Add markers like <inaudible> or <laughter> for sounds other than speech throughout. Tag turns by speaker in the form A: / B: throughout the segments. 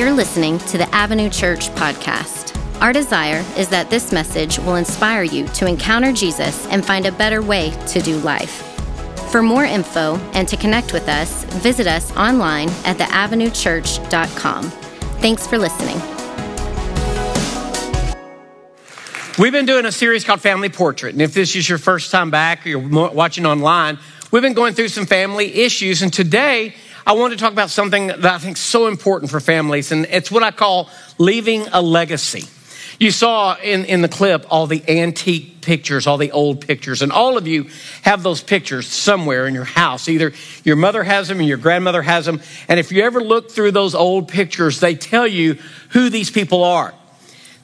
A: You're listening to the Avenue Church podcast. Our desire is that this message will inspire you to encounter Jesus and find a better way to do life. For more info and to connect with us, visit us online at theavenuechurch.com. Thanks for listening.
B: We've been doing a series called Family Portrait. And if this is your first time back or you're watching online, we've been going through some family issues. And today, I want to talk about something that I think is so important for families, and it's what I call leaving a legacy. You saw in, in the clip all the antique pictures, all the old pictures, and all of you have those pictures somewhere in your house. Either your mother has them and your grandmother has them. And if you ever look through those old pictures, they tell you who these people are.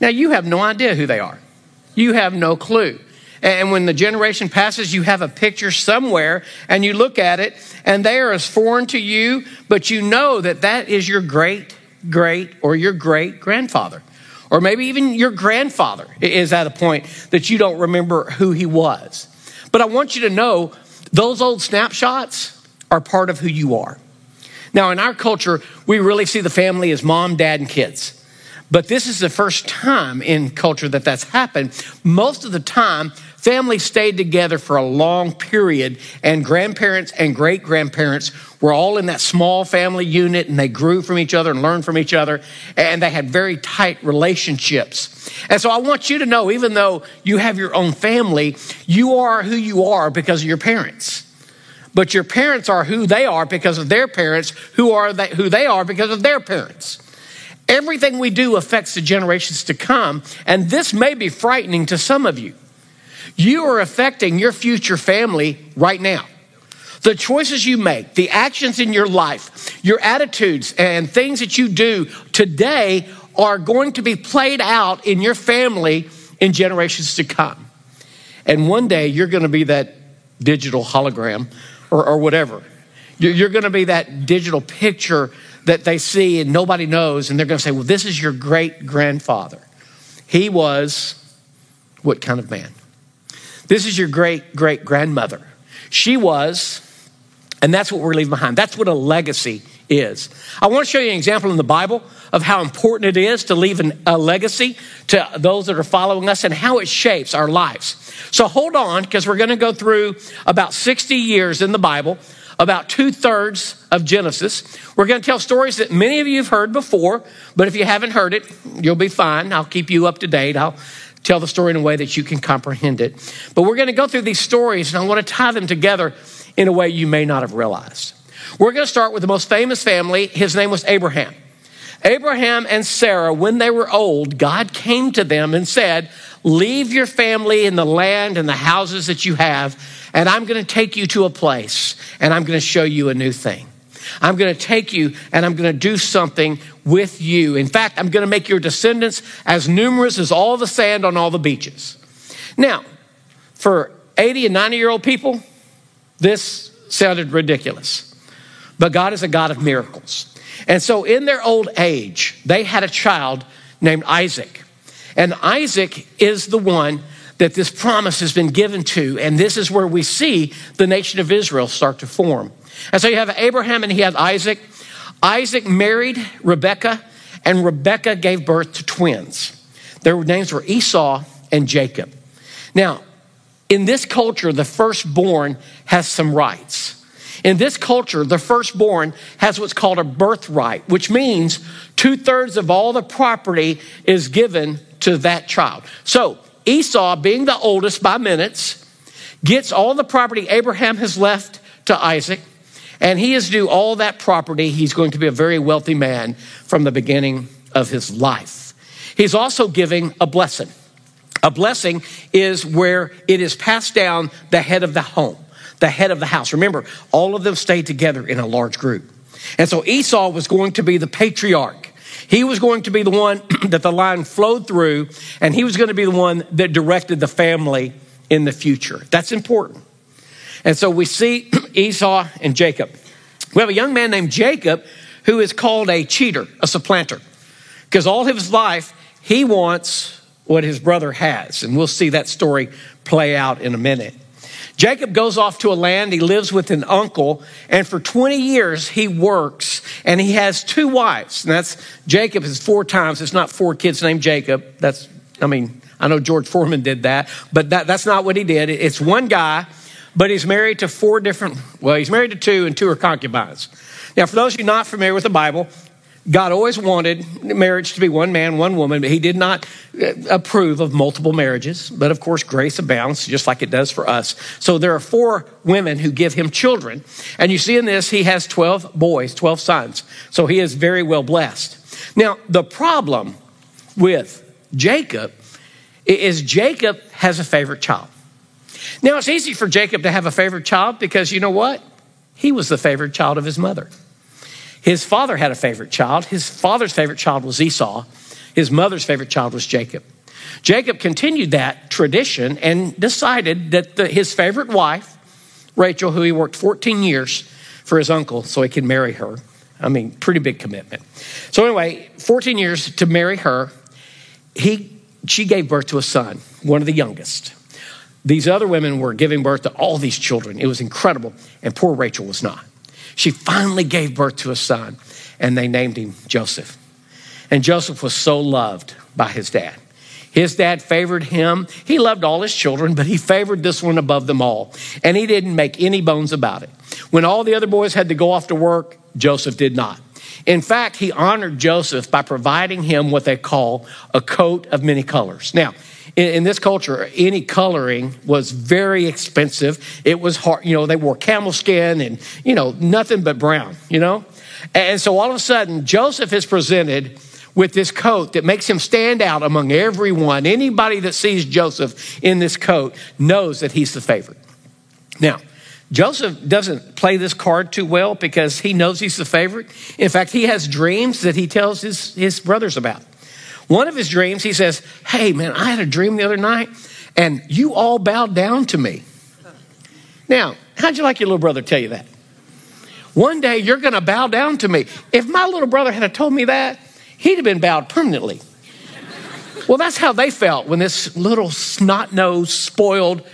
B: Now, you have no idea who they are, you have no clue. And when the generation passes, you have a picture somewhere and you look at it and they are as foreign to you, but you know that that is your great, great, or your great grandfather. Or maybe even your grandfather is at a point that you don't remember who he was. But I want you to know those old snapshots are part of who you are. Now, in our culture, we really see the family as mom, dad, and kids. But this is the first time in culture that that's happened. Most of the time, families stayed together for a long period, and grandparents and great grandparents were all in that small family unit, and they grew from each other and learned from each other, and they had very tight relationships. And so I want you to know, even though you have your own family, you are who you are because of your parents. But your parents are who they are because of their parents, who are they, who they are because of their parents. Everything we do affects the generations to come, and this may be frightening to some of you. You are affecting your future family right now. The choices you make, the actions in your life, your attitudes, and things that you do today are going to be played out in your family in generations to come. And one day you're going to be that digital hologram or, or whatever. You're, you're going to be that digital picture that they see and nobody knows, and they're going to say, Well, this is your great grandfather. He was what kind of man? This is your great great grandmother. She was, and that's what we're leaving behind. That's what a legacy is. I want to show you an example in the Bible of how important it is to leave an, a legacy to those that are following us and how it shapes our lives. So hold on, because we're going to go through about 60 years in the Bible about two thirds of Genesis. We're going to tell stories that many of you have heard before, but if you haven't heard it, you'll be fine. I'll keep you up to date. I'll tell the story in a way that you can comprehend it. But we're going to go through these stories, and I want to tie them together in a way you may not have realized. We're going to start with the most famous family. His name was Abraham. Abraham and Sarah, when they were old, God came to them and said, Leave your family and the land and the houses that you have, and I'm going to take you to a place and I'm going to show you a new thing. I'm going to take you and I'm going to do something with you. In fact, I'm going to make your descendants as numerous as all the sand on all the beaches. Now, for 80 and 90 year old people, this sounded ridiculous. But God is a God of miracles. And so, in their old age, they had a child named Isaac. And Isaac is the one that this promise has been given to. And this is where we see the nation of Israel start to form. And so you have Abraham and he had Isaac. Isaac married Rebekah, and Rebekah gave birth to twins. Their names were Esau and Jacob. Now, in this culture, the firstborn has some rights. In this culture, the firstborn has what's called a birthright, which means two thirds of all the property is given to that child. So Esau, being the oldest by minutes, gets all the property Abraham has left to Isaac, and he is due all that property. He's going to be a very wealthy man from the beginning of his life. He's also giving a blessing. A blessing is where it is passed down the head of the home, the head of the house. Remember, all of them stayed together in a large group. And so Esau was going to be the patriarch. He was going to be the one <clears throat> that the line flowed through, and he was going to be the one that directed the family in the future. That's important. And so we see <clears throat> Esau and Jacob. We have a young man named Jacob who is called a cheater, a supplanter, because all his life he wants what his brother has. And we'll see that story play out in a minute. Jacob goes off to a land, he lives with an uncle, and for 20 years he works, and he has two wives. And that's Jacob is four times. It's not four kids named Jacob. That's, I mean, I know George Foreman did that, but that, that's not what he did. It's one guy, but he's married to four different, well, he's married to two, and two are concubines. Now, for those of you not familiar with the Bible, God always wanted marriage to be one man, one woman, but he did not uh, approve of multiple marriages. But of course, grace abounds just like it does for us. So there are four women who give him children. And you see in this, he has 12 boys, 12 sons. So he is very well blessed. Now, the problem with Jacob is Jacob has a favorite child. Now, it's easy for Jacob to have a favorite child because you know what? He was the favorite child of his mother. His father had a favorite child. His father's favorite child was Esau. His mother's favorite child was Jacob. Jacob continued that tradition and decided that the, his favorite wife, Rachel, who he worked 14 years for his uncle so he could marry her. I mean, pretty big commitment. So, anyway, 14 years to marry her, he, she gave birth to a son, one of the youngest. These other women were giving birth to all these children. It was incredible, and poor Rachel was not. She finally gave birth to a son, and they named him Joseph. And Joseph was so loved by his dad. His dad favored him. He loved all his children, but he favored this one above them all. And he didn't make any bones about it. When all the other boys had to go off to work, Joseph did not. In fact, he honored Joseph by providing him what they call a coat of many colors. Now, in, in, this culture, any coloring was very expensive. It was hard, you know, they wore camel skin and, you know, nothing but brown, you know? And so all of a sudden, Joseph is presented with this coat that makes him stand out among everyone. Anybody that sees Joseph in this coat knows that he's the favorite. Now, Joseph doesn't play this card too well because he knows he's the favorite. In fact, he has dreams that he tells his, his brothers about. One of his dreams, he says, Hey, man, I had a dream the other night and you all bowed down to me. Now, how'd you like your little brother tell you that? One day you're going to bow down to me. If my little brother had told me that, he'd have been bowed permanently. Well, that's how they felt when this little snot nosed, spoiled,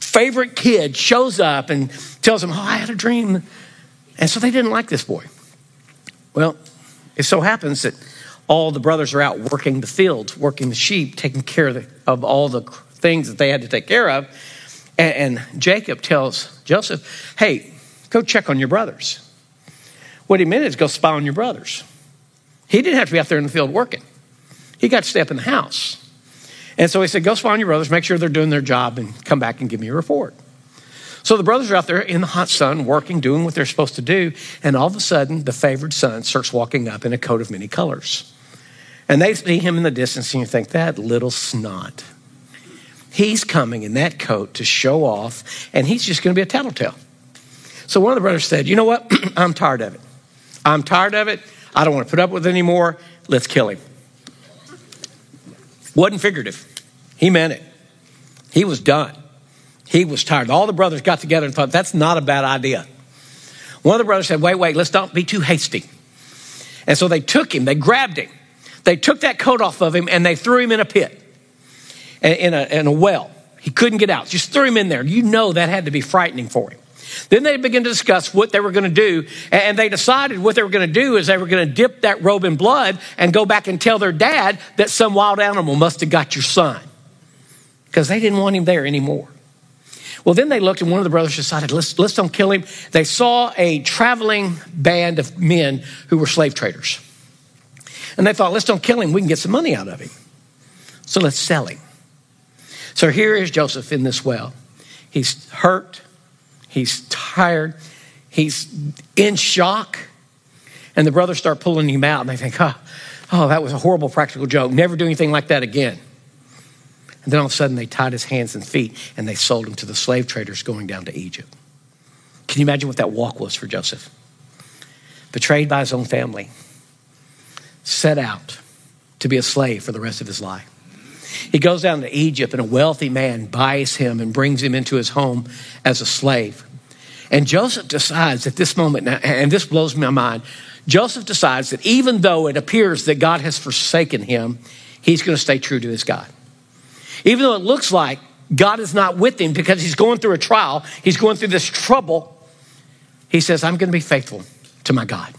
B: favorite kid shows up and tells them, Oh, I had a dream. And so they didn't like this boy. Well, it so happens that all the brothers are out working the fields, working the sheep, taking care of, the, of all the things that they had to take care of. And, and, Jacob tells Joseph, hey, go check on your brothers. What he meant is go spy on your brothers. He didn't have to be out there in the field working, he got to stay up in the house. And so he said, go spy on your brothers, make sure they're doing their job, and come back and give me a report. So the brothers are out there in the hot sun working, doing what they're supposed to do. And all of a sudden, the favored son starts walking up in a coat of many colors. And they see him in the distance and you think, that little snot. He's coming in that coat to show off, and he's just going to be a tattletale. So one of the brothers said, You know what? <clears throat> I'm tired of it. I'm tired of it. I don't want to put up with it anymore. Let's kill him. Wasn't figurative. He meant it. He was done. He was tired. All the brothers got together and thought, That's not a bad idea. One of the brothers said, Wait, wait, let's don't be too hasty. And so they took him, they grabbed him, they took that coat off of him and they threw him in a pit, in a, in a well. He couldn't get out. Just threw him in there. You know that had to be frightening for him. Then they began to discuss what they were going to do, and they decided what they were going to do is they were going to dip that robe in blood and go back and tell their dad that some wild animal must have got your son because they didn't want him there anymore. Well, then they looked, and one of the brothers decided, let's, let's don't kill him. They saw a traveling band of men who were slave traders. And they thought, let's don't kill him. We can get some money out of him. So let's sell him. So here is Joseph in this well. He's hurt. He's tired. He's in shock. And the brothers start pulling him out and they think, oh, oh, that was a horrible practical joke. Never do anything like that again. And then all of a sudden they tied his hands and feet and they sold him to the slave traders going down to Egypt. Can you imagine what that walk was for Joseph? Betrayed by his own family, set out to be a slave for the rest of his life. He goes down to Egypt, and a wealthy man buys him and brings him into his home as a slave. And Joseph decides at this moment, and this blows my mind, Joseph decides that even though it appears that God has forsaken him, he's going to stay true to his God. Even though it looks like God is not with him because he's going through a trial, he's going through this trouble. He says, I'm going to be faithful to my God.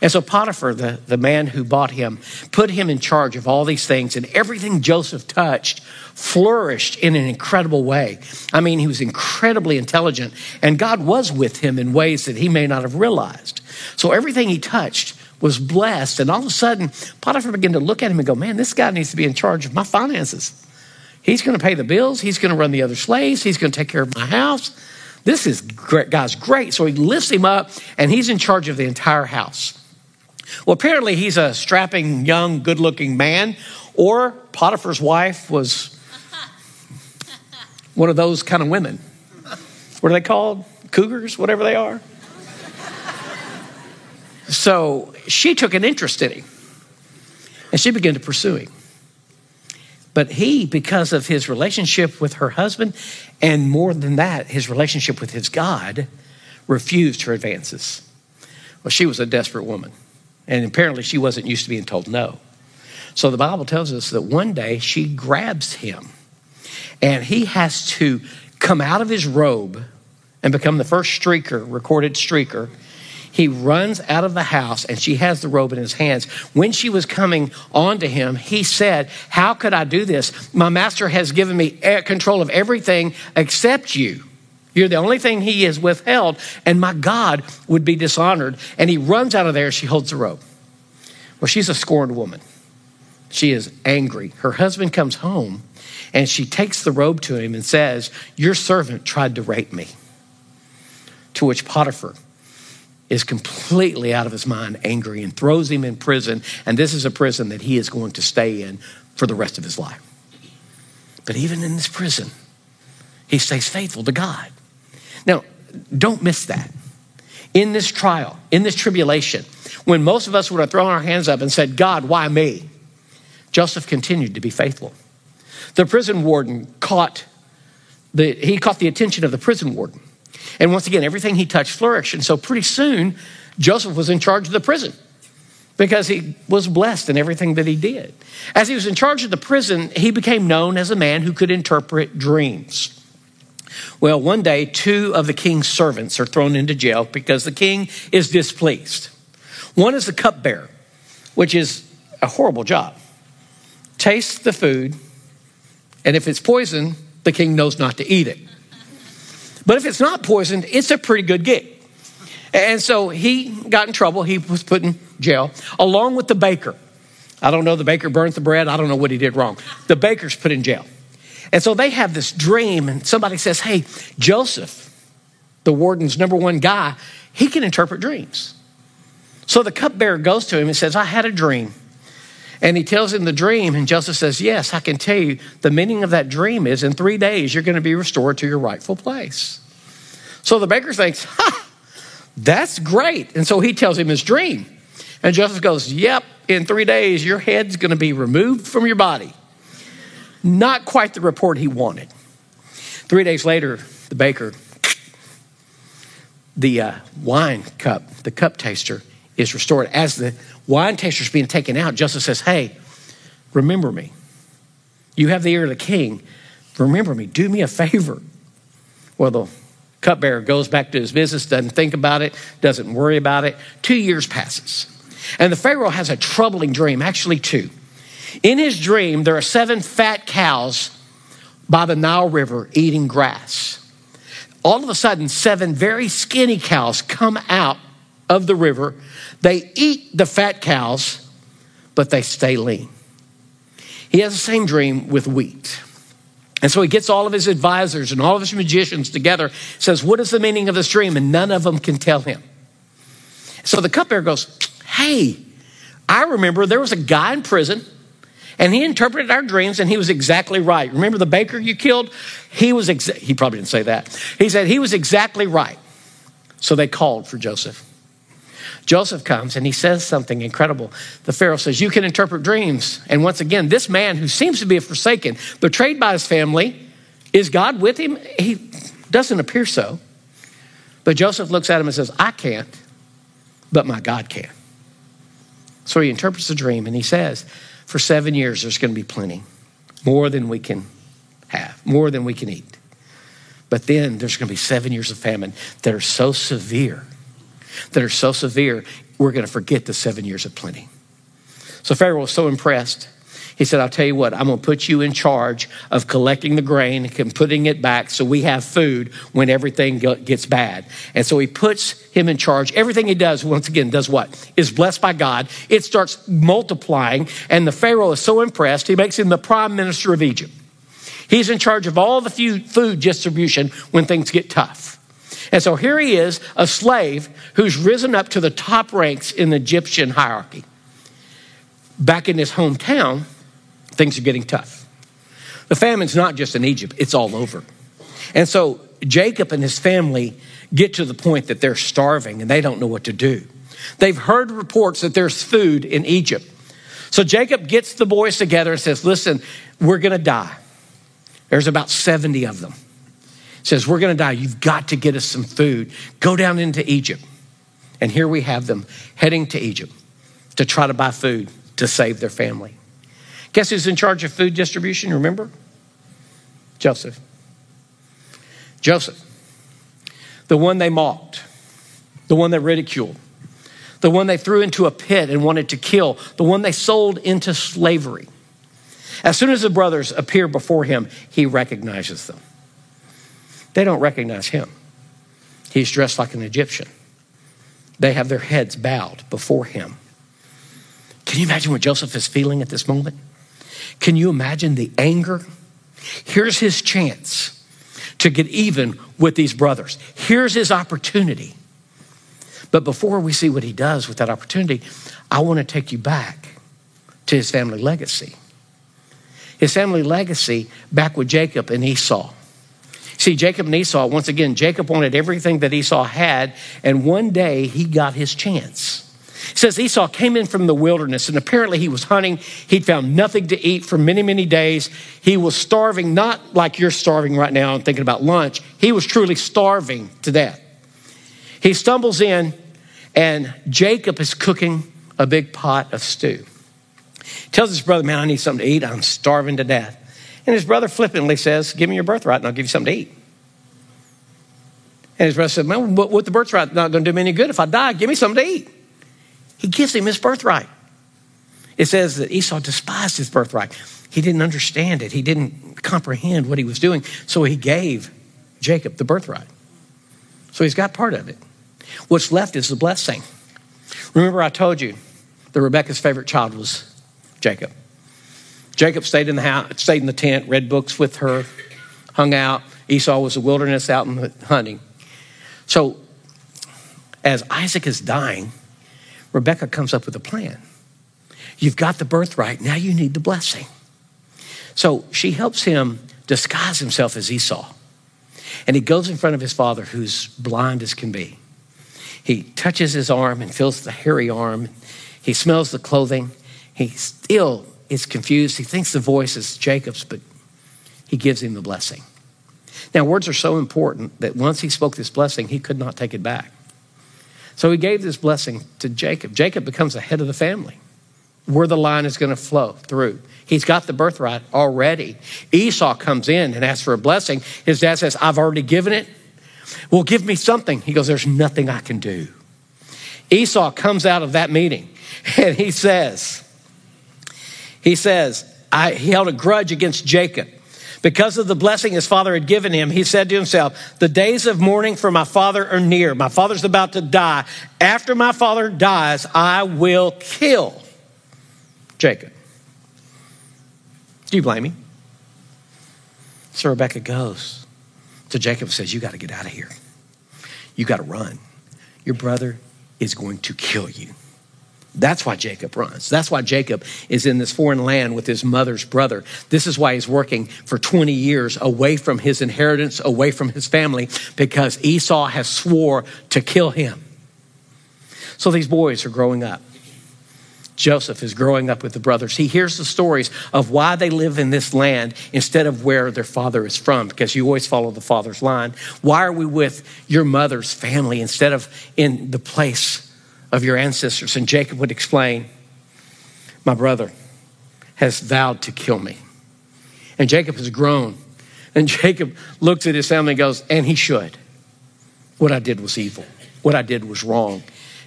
B: And so Potiphar, the, the man who bought him, put him in charge of all these things, and everything Joseph touched flourished in an incredible way. I mean, he was incredibly intelligent, and God was with him in ways that he may not have realized. So everything he touched was blessed, and all of a sudden, Potiphar began to look at him and go, Man, this guy needs to be in charge of my finances. He's going to pay the bills, he's going to run the other slaves, he's going to take care of my house. This is great, guy's great. So he lifts him up, and he's in charge of the entire house. Well, apparently he's a strapping, young, good looking man, or Potiphar's wife was one of those kind of women. What are they called? Cougars, whatever they are. So she took an interest in him and she began to pursue him. But he, because of his relationship with her husband, and more than that, his relationship with his God, refused her advances. Well, she was a desperate woman. And apparently, she wasn't used to being told no. So the Bible tells us that one day she grabs him and he has to come out of his robe and become the first streaker, recorded streaker. He runs out of the house and she has the robe in his hands. When she was coming on to him, he said, How could I do this? My master has given me eh, control of everything except you. You're the only thing he has withheld, and my God would be dishonored. And he runs out of there. She holds the rope. Well, she's a scorned woman. She is angry. Her husband comes home, and she takes the robe to him and says, Your servant tried to rape me. To which Potiphar is completely out of his mind, angry, and throws him in prison. And this is a prison that he is going to stay in for the rest of his life. But even in this prison, he stays faithful to God. Don't miss that. In this trial, in this tribulation, when most of us would have thrown our hands up and said, God, why me? Joseph continued to be faithful. The prison warden caught the, he caught the attention of the prison warden. And once again, everything he touched flourished. And so pretty soon, Joseph was in charge of the prison because he was blessed in everything that he did. As he was in charge of the prison, he became known as a man who could interpret dreams. Well, one day, two of the king's servants are thrown into jail because the king is displeased. One is the cupbearer, which is a horrible job. Tastes the food, and if it's poison, the king knows not to eat it. But if it's not poisoned, it's a pretty good gig. And so he got in trouble. He was put in jail along with the baker. I don't know, the baker burnt the bread. I don't know what he did wrong. The baker's put in jail. And so they have this dream, and somebody says, Hey, Joseph, the warden's number one guy, he can interpret dreams. So the cupbearer goes to him and says, I had a dream. And he tells him the dream, and Joseph says, Yes, I can tell you the meaning of that dream is in three days you're going to be restored to your rightful place. So the baker thinks, Ha, that's great. And so he tells him his dream. And Joseph goes, Yep, in three days your head's going to be removed from your body. Not quite the report he wanted. Three days later, the baker, the uh, wine cup, the cup taster is restored. As the wine taster is being taken out, Joseph says, Hey, remember me. You have the ear of the king. Remember me. Do me a favor. Well, the cupbearer goes back to his business, doesn't think about it, doesn't worry about it. Two years passes. And the Pharaoh has a troubling dream, actually, two. In his dream, there are seven fat cows by the Nile River eating grass. All of a sudden, seven very skinny cows come out of the river. They eat the fat cows, but they stay lean. He has the same dream with wheat. And so he gets all of his advisors and all of his magicians together, says, What is the meaning of this dream? And none of them can tell him. So the cupbearer goes, Hey, I remember there was a guy in prison and he interpreted our dreams and he was exactly right. Remember the baker you killed? He was exa- he probably didn't say that. He said he was exactly right. So they called for Joseph. Joseph comes and he says something incredible. The Pharaoh says, You can interpret dreams. And once again, this man who seems to be forsaken, betrayed by his family, is God with him? He doesn't appear so. But Joseph looks at him and says, I can't, but my God can. So he interprets the dream and he says, for seven years, there's going to be plenty, more than we can have, more than we can eat. But then there's going to be seven years of famine that are so severe, that are so severe, we're going to forget the seven years of plenty. So Pharaoh was so impressed. He said, I'll tell you what, I'm going to put you in charge of collecting the grain and putting it back so we have food when everything gets bad. And so he puts him in charge. Everything he does, once again, does what? Is blessed by God. It starts multiplying, and the Pharaoh is so impressed, he makes him the prime minister of Egypt. He's in charge of all the food distribution when things get tough. And so here he is, a slave who's risen up to the top ranks in the Egyptian hierarchy. Back in his hometown, things are getting tough. The famine's not just in Egypt, it's all over. And so Jacob and his family get to the point that they're starving and they don't know what to do. They've heard reports that there's food in Egypt. So Jacob gets the boys together and says, Listen, we're going to die. There's about 70 of them. Says, We're going to die. You've got to get us some food. Go down into Egypt. And here we have them heading to Egypt to try to buy food to save their family. Guess who's in charge of food distribution? Remember? Joseph. Joseph, the one they mocked, the one they ridiculed, the one they threw into a pit and wanted to kill, the one they sold into slavery. As soon as the brothers appear before him, he recognizes them. They don't recognize him. He's dressed like an Egyptian. They have their heads bowed before him. Can you imagine what Joseph is feeling at this moment? Can you imagine the anger? Here's his chance to get even with these brothers. Here's his opportunity. But before we see what he does with that opportunity, I want to take you back to his family legacy his family legacy back with Jacob and Esau. See, Jacob and Esau, once again, Jacob wanted everything that Esau had, and one day he got his chance. It says Esau came in from the wilderness, and apparently he was hunting. He'd found nothing to eat for many, many days. He was starving, not like you're starving right now and thinking about lunch. He was truly starving to death. He stumbles in, and Jacob is cooking a big pot of stew. He Tells his brother, Man, I need something to eat. I'm starving to death. And his brother flippantly says, Give me your birthright and I'll give you something to eat. And his brother said, Man, what the birthright not going to do me any good? If I die, give me something to eat. He gives him his birthright. It says that Esau despised his birthright. He didn't understand it, he didn't comprehend what he was doing. So he gave Jacob the birthright. So he's got part of it. What's left is the blessing. Remember, I told you that Rebecca's favorite child was Jacob. Jacob stayed in the house, stayed in the tent, read books with her, hung out. Esau was the wilderness out in hunting. So, as Isaac is dying, Rebecca comes up with a plan. You've got the birthright, now you need the blessing. So she helps him disguise himself as Esau. And he goes in front of his father, who's blind as can be. He touches his arm and feels the hairy arm. He smells the clothing. He still is confused. He thinks the voice is Jacob's, but he gives him the blessing. Now, words are so important that once he spoke this blessing, he could not take it back. So he gave this blessing to Jacob. Jacob becomes the head of the family, where the line is going to flow through. He's got the birthright already. Esau comes in and asks for a blessing. His dad says, I've already given it. Well, give me something. He goes, There's nothing I can do. Esau comes out of that meeting <laughs> and he says, he says, I, he held a grudge against Jacob. Because of the blessing his father had given him, he said to himself, The days of mourning for my father are near. My father's about to die. After my father dies, I will kill Jacob. Do you blame me? So Rebecca goes to Jacob and says, You got to get out of here. You got to run. Your brother is going to kill you. That's why Jacob runs. That's why Jacob is in this foreign land with his mother's brother. This is why he's working for 20 years away from his inheritance, away from his family, because Esau has swore to kill him. So these boys are growing up. Joseph is growing up with the brothers. He hears the stories of why they live in this land instead of where their father is from, because you always follow the father's line. Why are we with your mother's family instead of in the place of your ancestors. And Jacob would explain, My brother has vowed to kill me. And Jacob has grown And <laughs> Jacob looks at his family and goes, And he should. What I did was evil. What I did was wrong.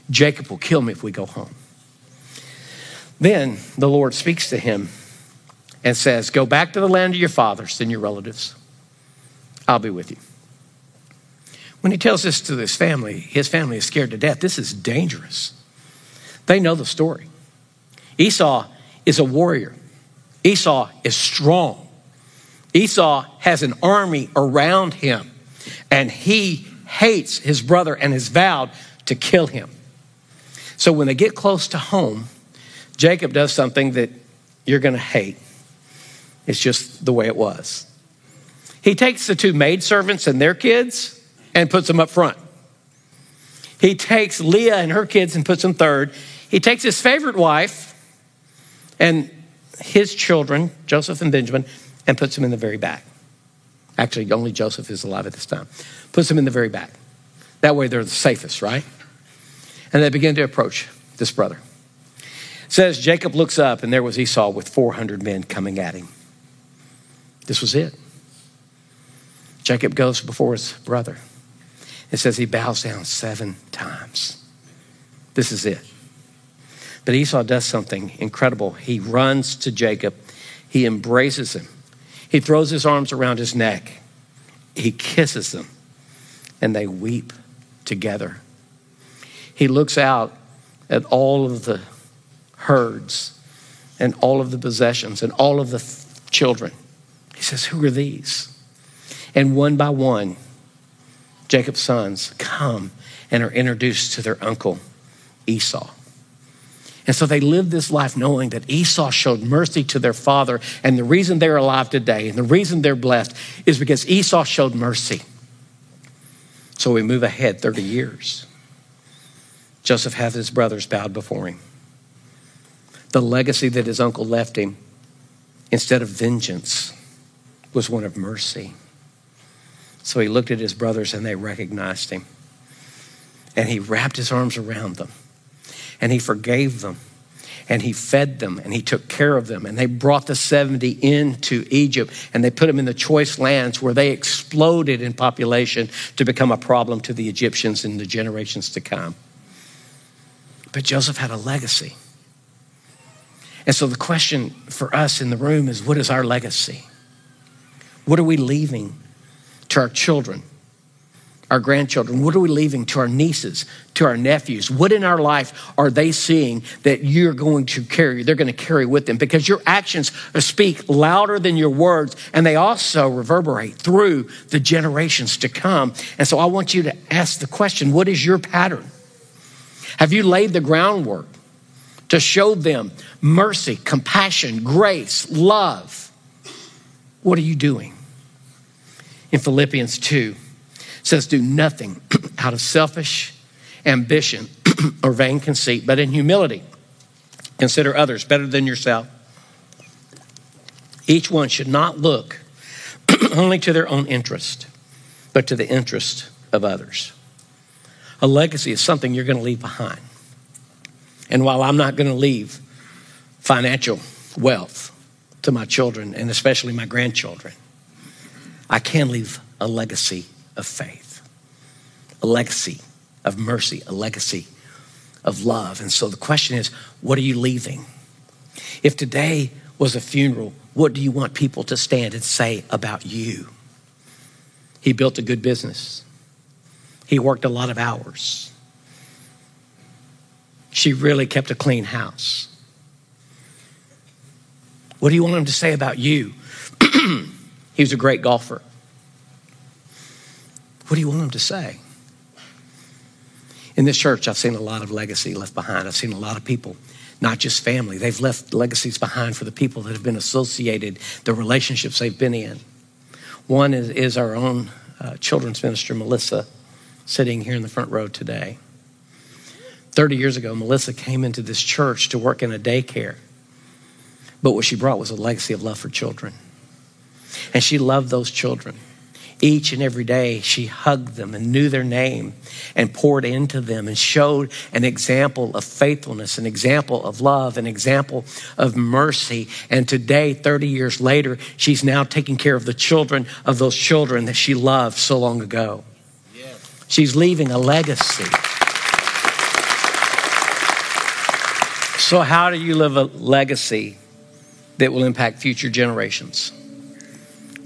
B: Jacob will kill me if we go home. Then the Lord speaks to him and says, Go back to the land of your fathers and your relatives. I'll be with you. When he tells this to his family, his family is scared to death. This is dangerous. They know the story. Esau is a warrior, Esau is strong. Esau has an army around him, and he hates his brother and has vowed to kill him. So when they get close to home, Jacob does something that you're going to hate. It's just the way it was. He takes the two maidservants and their kids and puts them up front. He takes Leah and her kids and puts them third. He takes his favorite wife and his children, Joseph and Benjamin, and puts them in the very back. Actually, only Joseph is alive at this time. Puts them in the very back. That way they're the safest, right? And they begin to approach this brother. It says Jacob looks up and there was Esau with 400 men coming at him. This was it. Jacob goes before his brother. It says he bows down seven times. This is it. But Esau does something incredible. He runs to Jacob, he embraces him, he throws his arms around his neck, he kisses them, and they weep together. He looks out at all of the herds and all of the possessions and all of the children. He says, Who are these? And one by one, Jacob's sons come and are introduced to their uncle Esau. And so they lived this life knowing that Esau showed mercy to their father. And the reason they're alive today and the reason they're blessed is because Esau showed mercy. So we move ahead 30 years. Joseph has his brothers bowed before him. The legacy that his uncle left him, instead of vengeance, was one of mercy. So he looked at his brothers and they recognized him. And he wrapped his arms around them and he forgave them and he fed them and he took care of them. And they brought the 70 into Egypt and they put them in the choice lands where they exploded in population to become a problem to the Egyptians in the generations to come. But Joseph had a legacy. And so the question for us in the room is what is our legacy? What are we leaving to our children, our grandchildren? What are we leaving to our nieces, to our nephews? What in our life are they seeing that you're going to carry, they're going to carry with them? Because your actions speak louder than your words, and they also reverberate through the generations to come. And so I want you to ask the question what is your pattern? Have you laid the groundwork to show them mercy, compassion, grace, love? What are you doing? In Philippians 2 says, Do nothing <clears throat> out of selfish ambition <clears throat> or vain conceit, but in humility. Consider others better than yourself. Each one should not look <clears throat> only to their own interest, but to the interest of others. A legacy is something you're going to leave behind. And while I'm not going to leave financial wealth to my children, and especially my grandchildren, I can leave a legacy of faith, a legacy of mercy, a legacy of love. And so the question is, what are you leaving? If today was a funeral, what do you want people to stand and say about you? He built a good business. He worked a lot of hours. She really kept a clean house. What do you want them to say about you? <clears throat> He was a great golfer. What do you want him to say? In this church, I've seen a lot of legacy left behind. I've seen a lot of people, not just family, they've left legacies behind for the people that have been associated, the relationships they've been in. One is, is our own uh, children's minister, Melissa, sitting here in the front row today. 30 years ago, Melissa came into this church to work in a daycare. But what she brought was a legacy of love for children. And she loved those children. each and every day she hugged them and knew their name and poured into them and showed an example of faithfulness, an example of love, an example of mercy. And today, 30 years later, she's now taking care of the children of those children that she loved so long ago. Yes. She's leaving a legacy. So, how do you live a legacy that will impact future generations?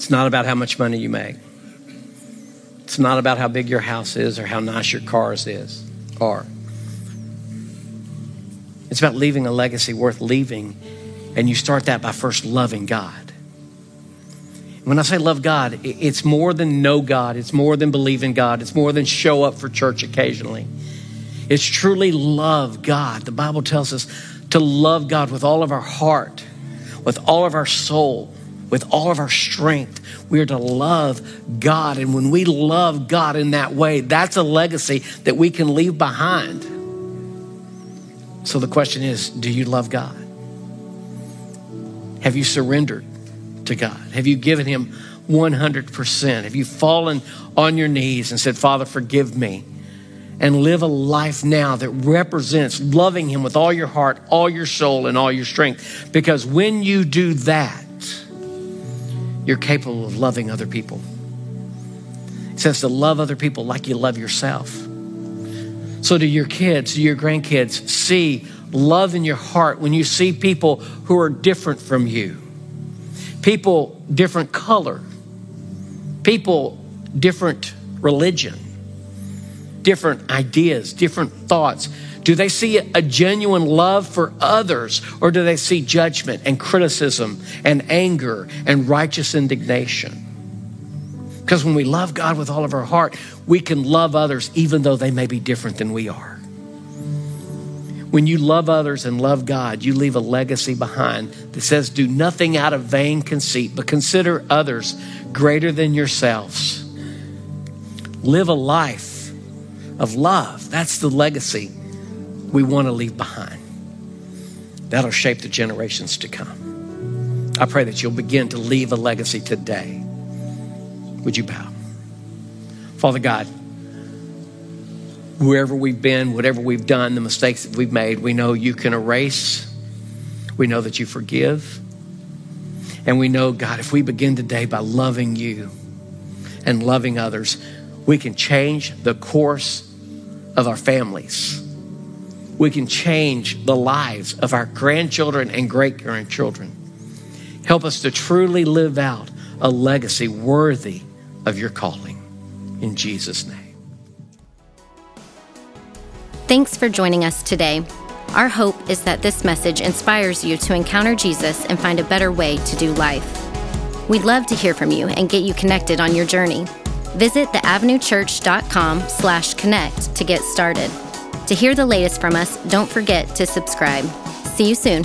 B: It's not about how much money you make. It's not about how big your house is or how nice your cars is are. It's about leaving a legacy worth leaving, and you start that by first loving God. When I say love God, it's more than know God, it's more than believe in God, it's more than show up for church occasionally. It's truly love God. The Bible tells us to love God with all of our heart, with all of our soul, with all of our strength. We are to love God. And when we love God in that way, that's a legacy that we can leave behind. So the question is do you love God? Have you surrendered to God? Have you given Him 100%? Have you fallen on your knees and said, Father, forgive me? And live a life now that represents loving Him with all your heart, all your soul, and all your strength. Because when you do that, you're capable of loving other people. It says to love other people like you love yourself. So, to your kids, to your grandkids, see love in your heart when you see people who are different from you, people different color, people different religion, different ideas, different thoughts. Do they see a genuine love for others, or do they see judgment and criticism and anger and righteous indignation? Because when we love God with all of our heart, we can love others even though they may be different than we are. When you love others and love God, you leave a legacy behind that says, Do nothing out of vain conceit, but consider others greater than yourselves. Live a life of love. That's the legacy we want to leave behind. That'll shape the generations to come. I pray that you'll begin to leave a legacy today. Would you bow? Father God, wherever we've been, whatever we've done, the mistakes that we've made, we know you can erase. We know that you forgive. And we know, God, if we begin today by loving you and loving others, we can change the course of our families we can change the lives of our grandchildren and great grandchildren. Help us to truly live out a legacy worthy of your calling. In Jesus' name.
A: Thanks for joining us today. Our hope is that this message inspires you to encounter Jesus and find a better way to do life. We'd love to hear from you and get you connected on your journey. Visit theavenuechurch.com slash connect to get started. To hear the latest from us, don't forget to subscribe. See you soon.